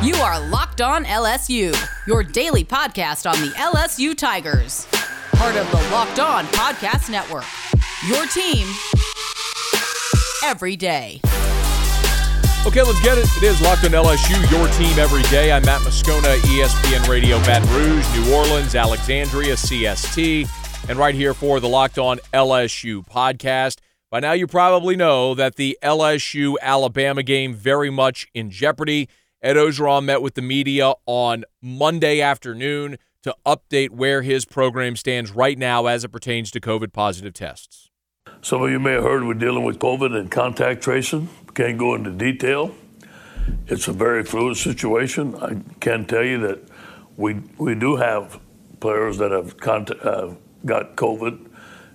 You are Locked On LSU, your daily podcast on the LSU Tigers. Part of the Locked On Podcast Network. Your team every day. Okay, let's get it. It is Locked on LSU, your team every day. I'm Matt Moscona, ESPN Radio Baton Rouge, New Orleans, Alexandria, CST, and right here for the Locked on LSU podcast. By now, you probably know that the LSU Alabama game very much in jeopardy. Ed Orgeron met with the media on Monday afternoon to update where his program stands right now as it pertains to COVID positive tests. Some of you may have heard we're dealing with COVID and contact tracing. Can't go into detail. It's a very fluid situation. I can tell you that we we do have players that have contact, uh, got COVID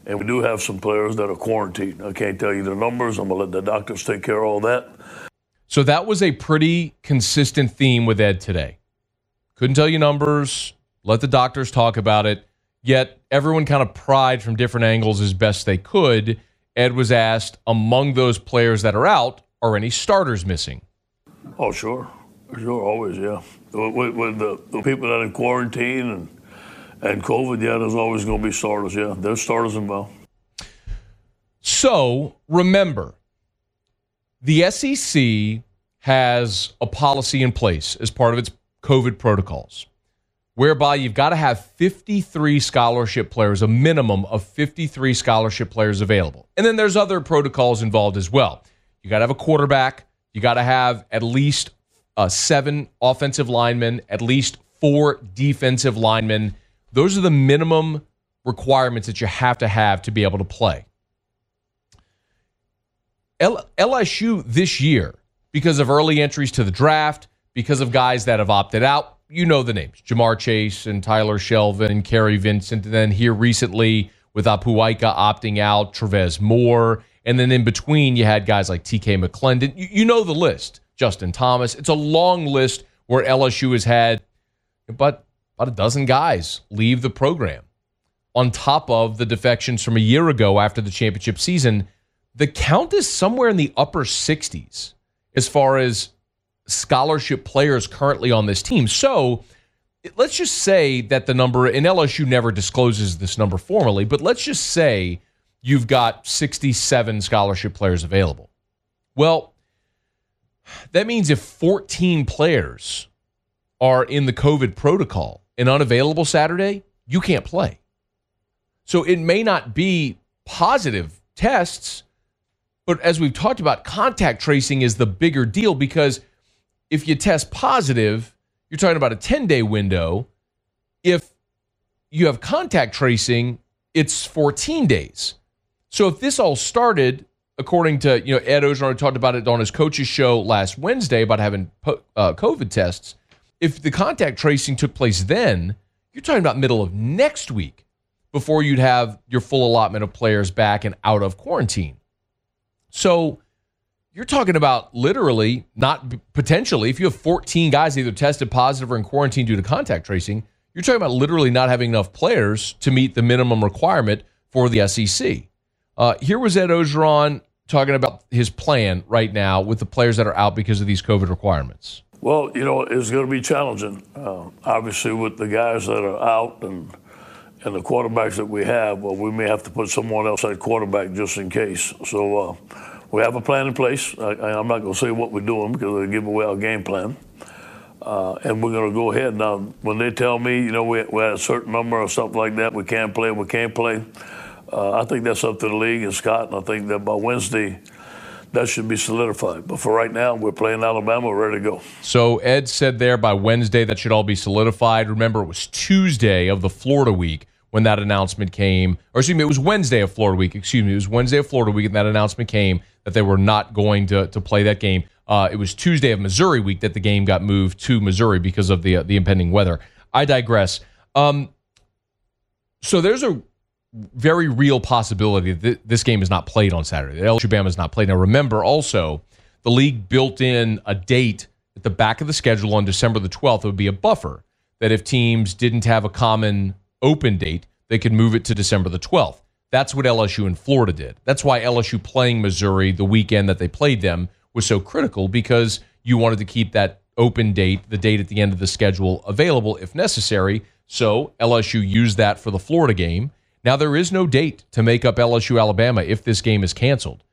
and we do have some players that are quarantined. I can't tell you the numbers. I'm to let the doctors take care of all that. So that was a pretty consistent theme with Ed today. Couldn't tell you numbers, let the doctors talk about it. Yet everyone kind of pried from different angles as best they could. Ed was asked, among those players that are out, are any starters missing? Oh, sure. Sure, always, yeah. With, with the, the people that are in quarantine and and COVID, yeah, there's always going to be starters. Yeah, there's starters involved. So remember, the SEC has a policy in place as part of its COVID protocols, whereby you've got to have 53 scholarship players, a minimum of 53 scholarship players available. And then there's other protocols involved as well. You got to have a quarterback, you got to have at least uh, seven offensive linemen, at least four defensive linemen those are the minimum requirements that you have to have to be able to play. L- LSU this year, because of early entries to the draft, because of guys that have opted out, you know the names Ja'Marr Chase and Tyler Shelvin and Kary Vincent. And then here recently with Apu Ika opting out, Travez Moore. And then in between, you had guys like TK McClendon. You, you know the list. Justin Thomas. It's a long list where LSU has had, but about a dozen guys leave the program. On top of the defections from a year ago after the championship season, the count is somewhere in the upper 60s as far as scholarship players currently on this team. So let's just say that the number, and LSU never discloses this number formally, but let's just say you've got 67 scholarship players available. Well, that means if 14 players are in the COVID protocol, and unavailable Saturday, you can't play. So it may not be positive tests, but as we've talked about, contact tracing is the bigger deal because if you test positive, you're talking about a 10 day window. If you have contact tracing, it's 14 days. So if this all started, according to you know Ed Orgeron talked about it on his coach's show last Wednesday about having uh, COVID tests if the contact tracing took place then, you're talking about middle of next week before you'd have your full allotment of players back and out of quarantine. So you're talking about literally, not potentially, if you have 14 guys either tested positive or in quarantine due to contact tracing, you're talking about literally not having enough players to meet the minimum requirement for the SEC. Uh, here was Ed Orgeron talking about his plan right now with the players that are out because of these COVID requirements. Well, you know, it's going to be challenging. Uh, obviously, with the guys that are out and and the quarterbacks that we have, well, we may have to put someone else at quarterback just in case. So uh, we have a plan in place. I, am not going to say what we're doing because it'll give away our game plan. Uh, and we're going to go ahead. Now, when they tell me, you know, we, we had a certain number or something like that, we can't play, we can't play, uh, I think that's up to the league and Scott. And I think that by Wednesday, that should be solidified. But for right now, we're playing Alabama, we're ready to go. So Ed said there by Wednesday that should all be solidified. Remember, it was Tuesday of the Florida week when that announcement came, or excuse me, it was Wednesday of Florida week. Excuse me, it was Wednesday of Florida week, and that announcement came that they were not going to to play that game. Uh, it was Tuesday of Missouri week that the game got moved to Missouri because of the uh, the impending weather. I digress. Um, so there's a very real possibility that this game is not played on Saturday. LSU Bama is not played. Now, remember also, the league built in a date at the back of the schedule on December the 12th. It would be a buffer that if teams didn't have a common open date, they could move it to December the 12th. That's what LSU and Florida did. That's why LSU playing Missouri the weekend that they played them was so critical because you wanted to keep that open date, the date at the end of the schedule, available if necessary. So LSU used that for the Florida game. Now, there is no date to make up LSU Alabama if this game is canceled.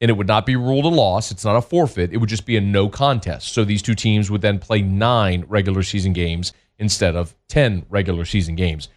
And it would not be ruled a loss. It's not a forfeit. It would just be a no contest. So these two teams would then play nine regular season games instead of 10 regular season games.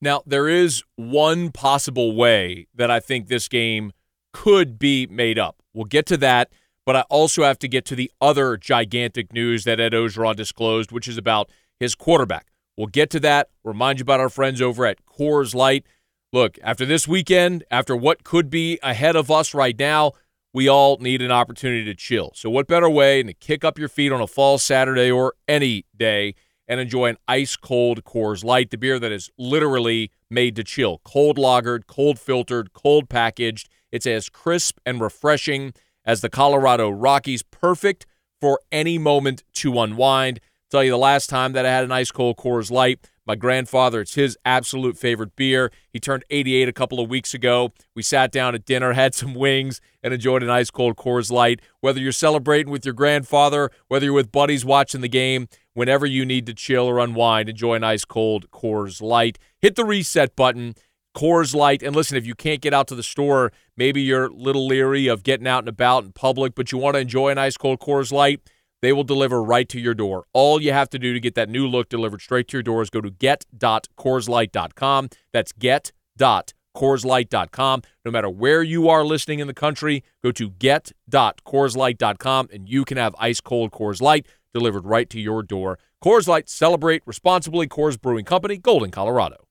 Now, there is one possible way that I think this game could be made up. We'll get to that, but I also have to get to the other gigantic news that Ed Orgeron disclosed, which is about his quarterback. We'll get to that. Remind you about our friends over at Coors Light. Look, after this weekend, after what could be ahead of us right now, we all need an opportunity to chill. So, what better way than to kick up your feet on a fall Saturday or any day and enjoy an ice cold Coors Light, the beer that is literally made to chill. Cold lagered, cold filtered, cold packaged. It's as crisp and refreshing as the Colorado Rockies, perfect for any moment to unwind. Tell you the last time that I had an ice cold Coors Light, my grandfather, it's his absolute favorite beer. He turned 88 a couple of weeks ago. We sat down at dinner, had some wings, and enjoyed an ice cold Coors Light. Whether you're celebrating with your grandfather, whether you're with buddies watching the game, whenever you need to chill or unwind, enjoy an ice cold Coors Light. Hit the reset button, Coors Light. And listen, if you can't get out to the store, maybe you're a little leery of getting out and about in public, but you want to enjoy an ice cold Coors Light, they will deliver right to your door. All you have to do to get that new look delivered straight to your door is go to get.coorslight.com. That's get.coorslight.com. No matter where you are listening in the country, go to get.coorslight.com and you can have ice cold Coors Light delivered right to your door. Coors Light, celebrate responsibly. Coors Brewing Company, Golden, Colorado.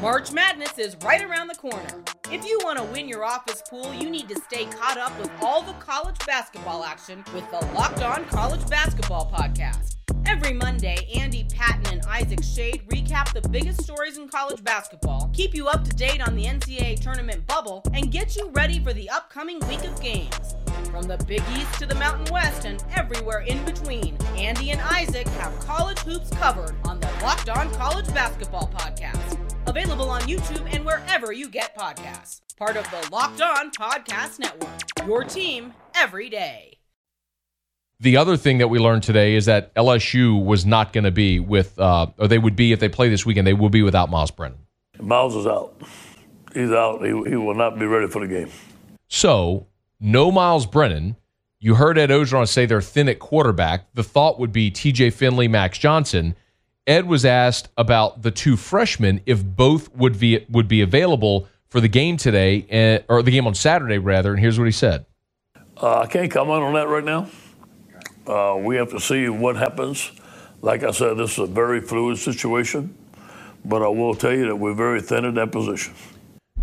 March Madness is right around the corner. If you want to win your office pool, you need to stay caught up with all the college basketball action with the Locked On College Basketball Podcast. Every Monday, Andy Patton and Isaac Shade recap the biggest stories in college basketball, keep you up to date on the NCAA tournament bubble, and get you ready for the upcoming week of games. From the Big East to the Mountain West and everywhere in between, Andy and Isaac have college hoops covered on the Locked On College Basketball Podcast. Available on YouTube and wherever you get podcasts. Part of the Locked On Podcast Network. Your team every day. The other thing that we learned today is that LSU was not going to be with, uh, or they would be if they play this weekend, they will be without Myles Brennan. Myles is out. He's out. He, he will not be ready for the game. So, no Myles Brennan. You heard Ed Orgeron say they're thin at quarterback. The thought would be TJ Finley, Max Johnson. Ed was asked about the two freshmen if both would be would be available for the game today, eh, or the game on Saturday rather. And here's what he said: uh, I can't comment on that right now. Uh, we have to see what happens. Like I said, this is a very fluid situation, but I will tell you that we're very thin at that position.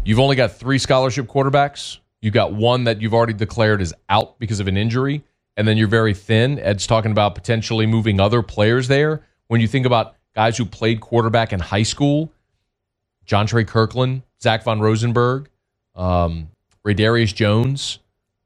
You've only got three scholarship quarterbacks. You've got one that you've already declared is out because of an injury, and then you're very thin. Ed's talking about potentially moving other players there. When you think about guys who played quarterback in high school, Jontre Kirklin, Zach Von Rosenberg, um, Darius Jones.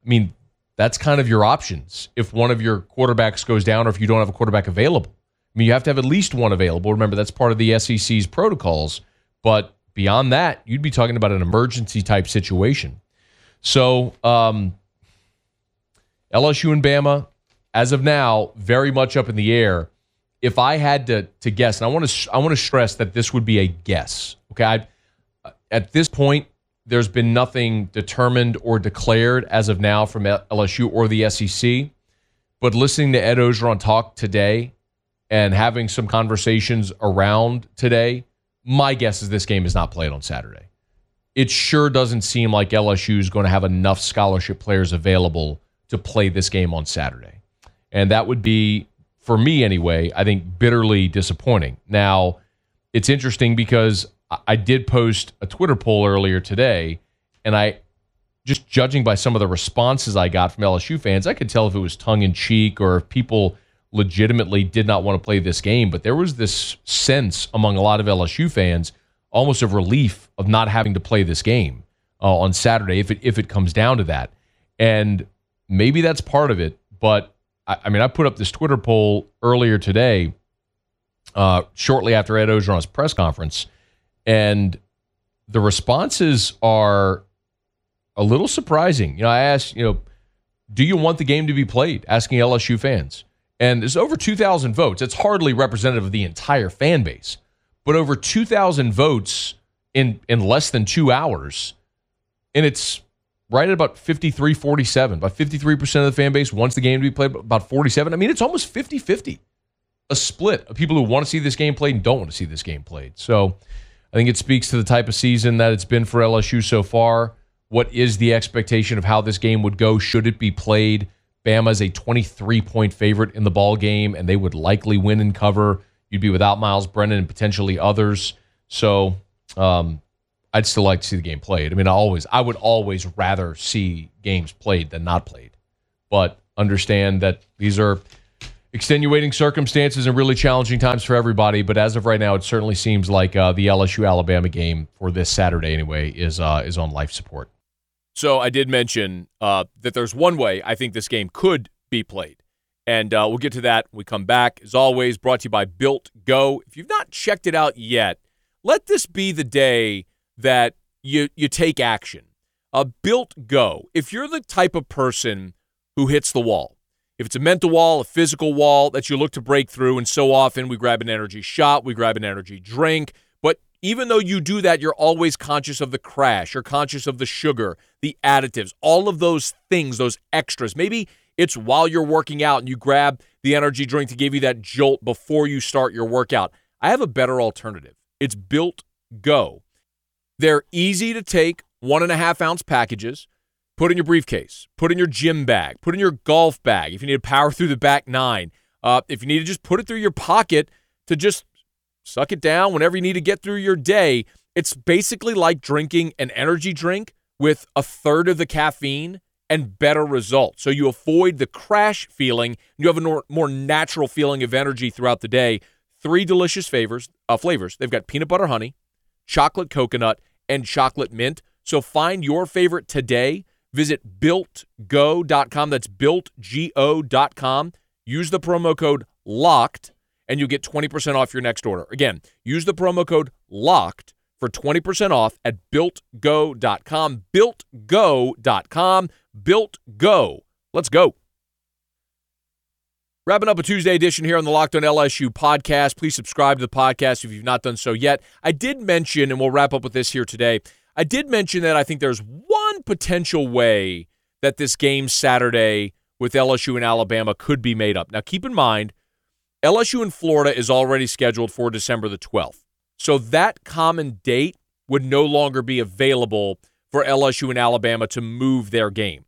I mean, that's kind of your options if one of your quarterbacks goes down or if you don't have a quarterback available. I mean, you have to have at least one available. Remember, that's part of the SEC's protocols. But beyond that, you'd be talking about an emergency type situation. So, um, LSU and Bama, as of now, very much up in the air if I had to to guess, and I want to I want to stress that this would be a guess. Okay, I, at this point, there's been nothing determined or declared as of now from LSU or the SEC. But listening to Ed Orgeron talk today and having some conversations around today, my guess is this game is not played on Saturday. It sure doesn't seem like LSU is going to have enough scholarship players available to play this game on Saturday. And that would be for me anyway, I think bitterly disappointing. Now, it's interesting because I did post a Twitter poll earlier today, and I just judging by some of the responses I got from LSU fans, I could tell if it was tongue in cheek or if people legitimately did not want to play this game. But there was this sense among a lot of LSU fans, almost of relief of not having to play this game uh, on Saturday if it if it comes down to that. And maybe that's part of it, but I, I mean, I put up this Twitter poll earlier today, uh, shortly after Ed Orgeron's press conference, and the responses are a little surprising. You know, I asked, you know, do you want the game to be played? Asking LSU fans. And there's over 2,000 votes. It's hardly representative of the entire fan base, but over 2,000 votes in, in less than two hours. And it's right at about 53 47. About 53% of the fan base wants the game to be played, about 47. I mean, it's almost 50 50. A split of people who want to see this game played and don't want to see this game played. So I think it speaks to the type of season that it's been for LSU so far. What is the expectation of how this game would go should it be played? Bama is a 23 point favorite in the ball game, and they would likely win and cover. You'd be without Myles Brennan and potentially others. So um, I'd still like to see the game played. I mean, I always, I would always rather see games played than not played. But understand that these are extenuating circumstances and really challenging times for everybody. But as of right now, it certainly seems like uh, the LSU Alabama game for this Saturday anyway is uh, is on life support. So I did mention uh, that there's one way I think this game could be played. And uh, we'll get to that when we come back. As always, brought to you by Built Go. If you've not checked it out yet, let this be the day that you you take action. A built go. If you're the type of person who hits the wall, if it's a mental wall, a physical wall that you look to break through, and so often we grab an energy shot, we grab an energy drink, but even though you do that, you're always conscious of the crash, you're conscious of the sugar, the additives, all of those things, those extras. Maybe it's while you're working out and you grab the energy drink to give you that jolt before you start your workout. I have a better alternative. It's Built Go. They're easy to take one and a half ounce packages. Put in your briefcase, put in your gym bag, put in your golf bag. If you need to power through the back nine, uh, if you need to just put it through your pocket to just suck it down whenever you need to get through your day, it's basically like drinking an energy drink with a third of the caffeine and better results. So you avoid the crash feeling. You have a more natural feeling of energy throughout the day. Three delicious flavors. Uh, flavors. They've got peanut butter honey, chocolate coconut, and chocolate mint. So find your favorite today. Visit builtgo.com. That's builtgo.com. Use the promo code LOCKED and you get 20% off your next order. Again, use the promo code LOCKED for 20% off at builtgo.com. Builtgo.com. Built Go. Let's go. Wrapping up a Tuesday edition here on the Locked on LSU podcast. Please subscribe to the podcast if you've not done so yet. I did mention, and we'll wrap up with this here today. I did mention that I think there's one potential way that this game Saturday with LSU and Alabama could be made up. Now, keep in mind, LSU in Florida is already scheduled for December the 12th. So that common date would no longer be available for LSU and Alabama to move their game.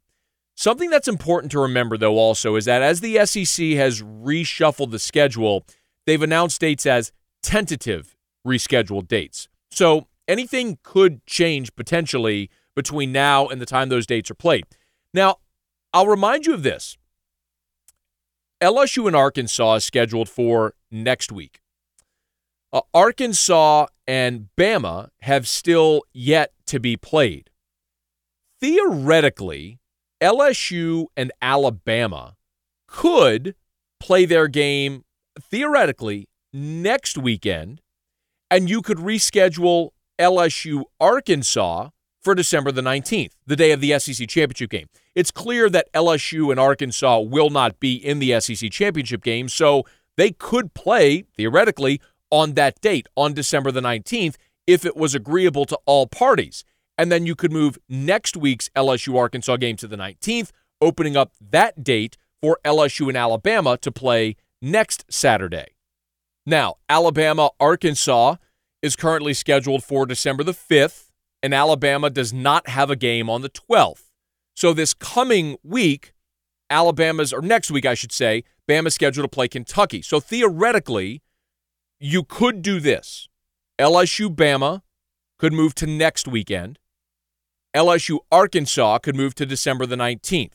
Something that's important to remember, though, also is that as the SEC has reshuffled the schedule, they've announced dates as tentative rescheduled dates. So anything could change potentially between now and the time those dates are played. Now, I'll remind you of this LSU and Arkansas is scheduled for next week. Uh, Arkansas and Bama have still yet to be played. Theoretically, LSU and Alabama could play their game theoretically next weekend, and you could reschedule LSU Arkansas for December the 19th, the day of the SEC championship game. It's clear that LSU and Arkansas will not be in the SEC championship game, so they could play theoretically on that date, on December the 19th, if it was agreeable to all parties. And then you could move next week's LSU Arkansas game to the 19th, opening up that date for LSU and Alabama to play next Saturday. Now, Alabama Arkansas is currently scheduled for December the 5th, and Alabama does not have a game on the 12th. So this coming week, Alabama's, or next week, I should say, Bama's scheduled to play Kentucky. So theoretically, you could do this LSU Bama could move to next weekend. LSU Arkansas could move to December the 19th.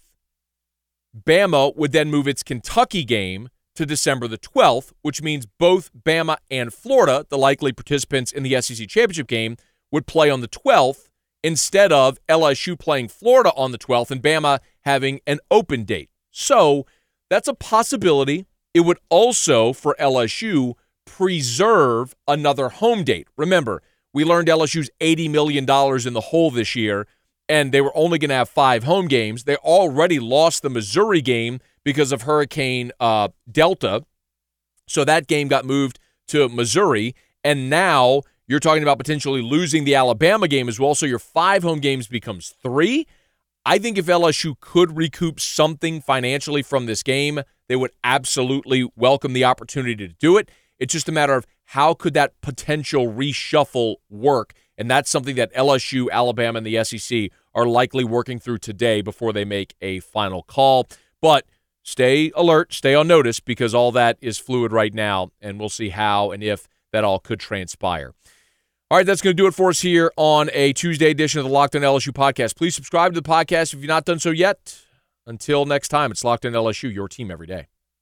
Bama would then move its Kentucky game to December the 12th, which means both Bama and Florida, the likely participants in the SEC championship game, would play on the 12th instead of LSU playing Florida on the 12th and Bama having an open date. So that's a possibility. It would also, for LSU, preserve another home date. Remember, we learned LSU's $80 million in the hole this year, and they were only going to have five home games. They already lost the Missouri game because of Hurricane uh, Delta. So that game got moved to Missouri. And now you're talking about potentially losing the Alabama game as well. So your five home games becomes three. I think if LSU could recoup something financially from this game, they would absolutely welcome the opportunity to do it. It's just a matter of how could that potential reshuffle work? And that's something that LSU, Alabama, and the SEC are likely working through today before they make a final call. But stay alert, stay on notice because all that is fluid right now, and we'll see how and if that all could transpire. All right, that's going to do it for us here on a Tuesday edition of the Locked On LSU podcast. Please subscribe to the podcast if you've not done so yet. Until next time, it's Locked On LSU, your team every day.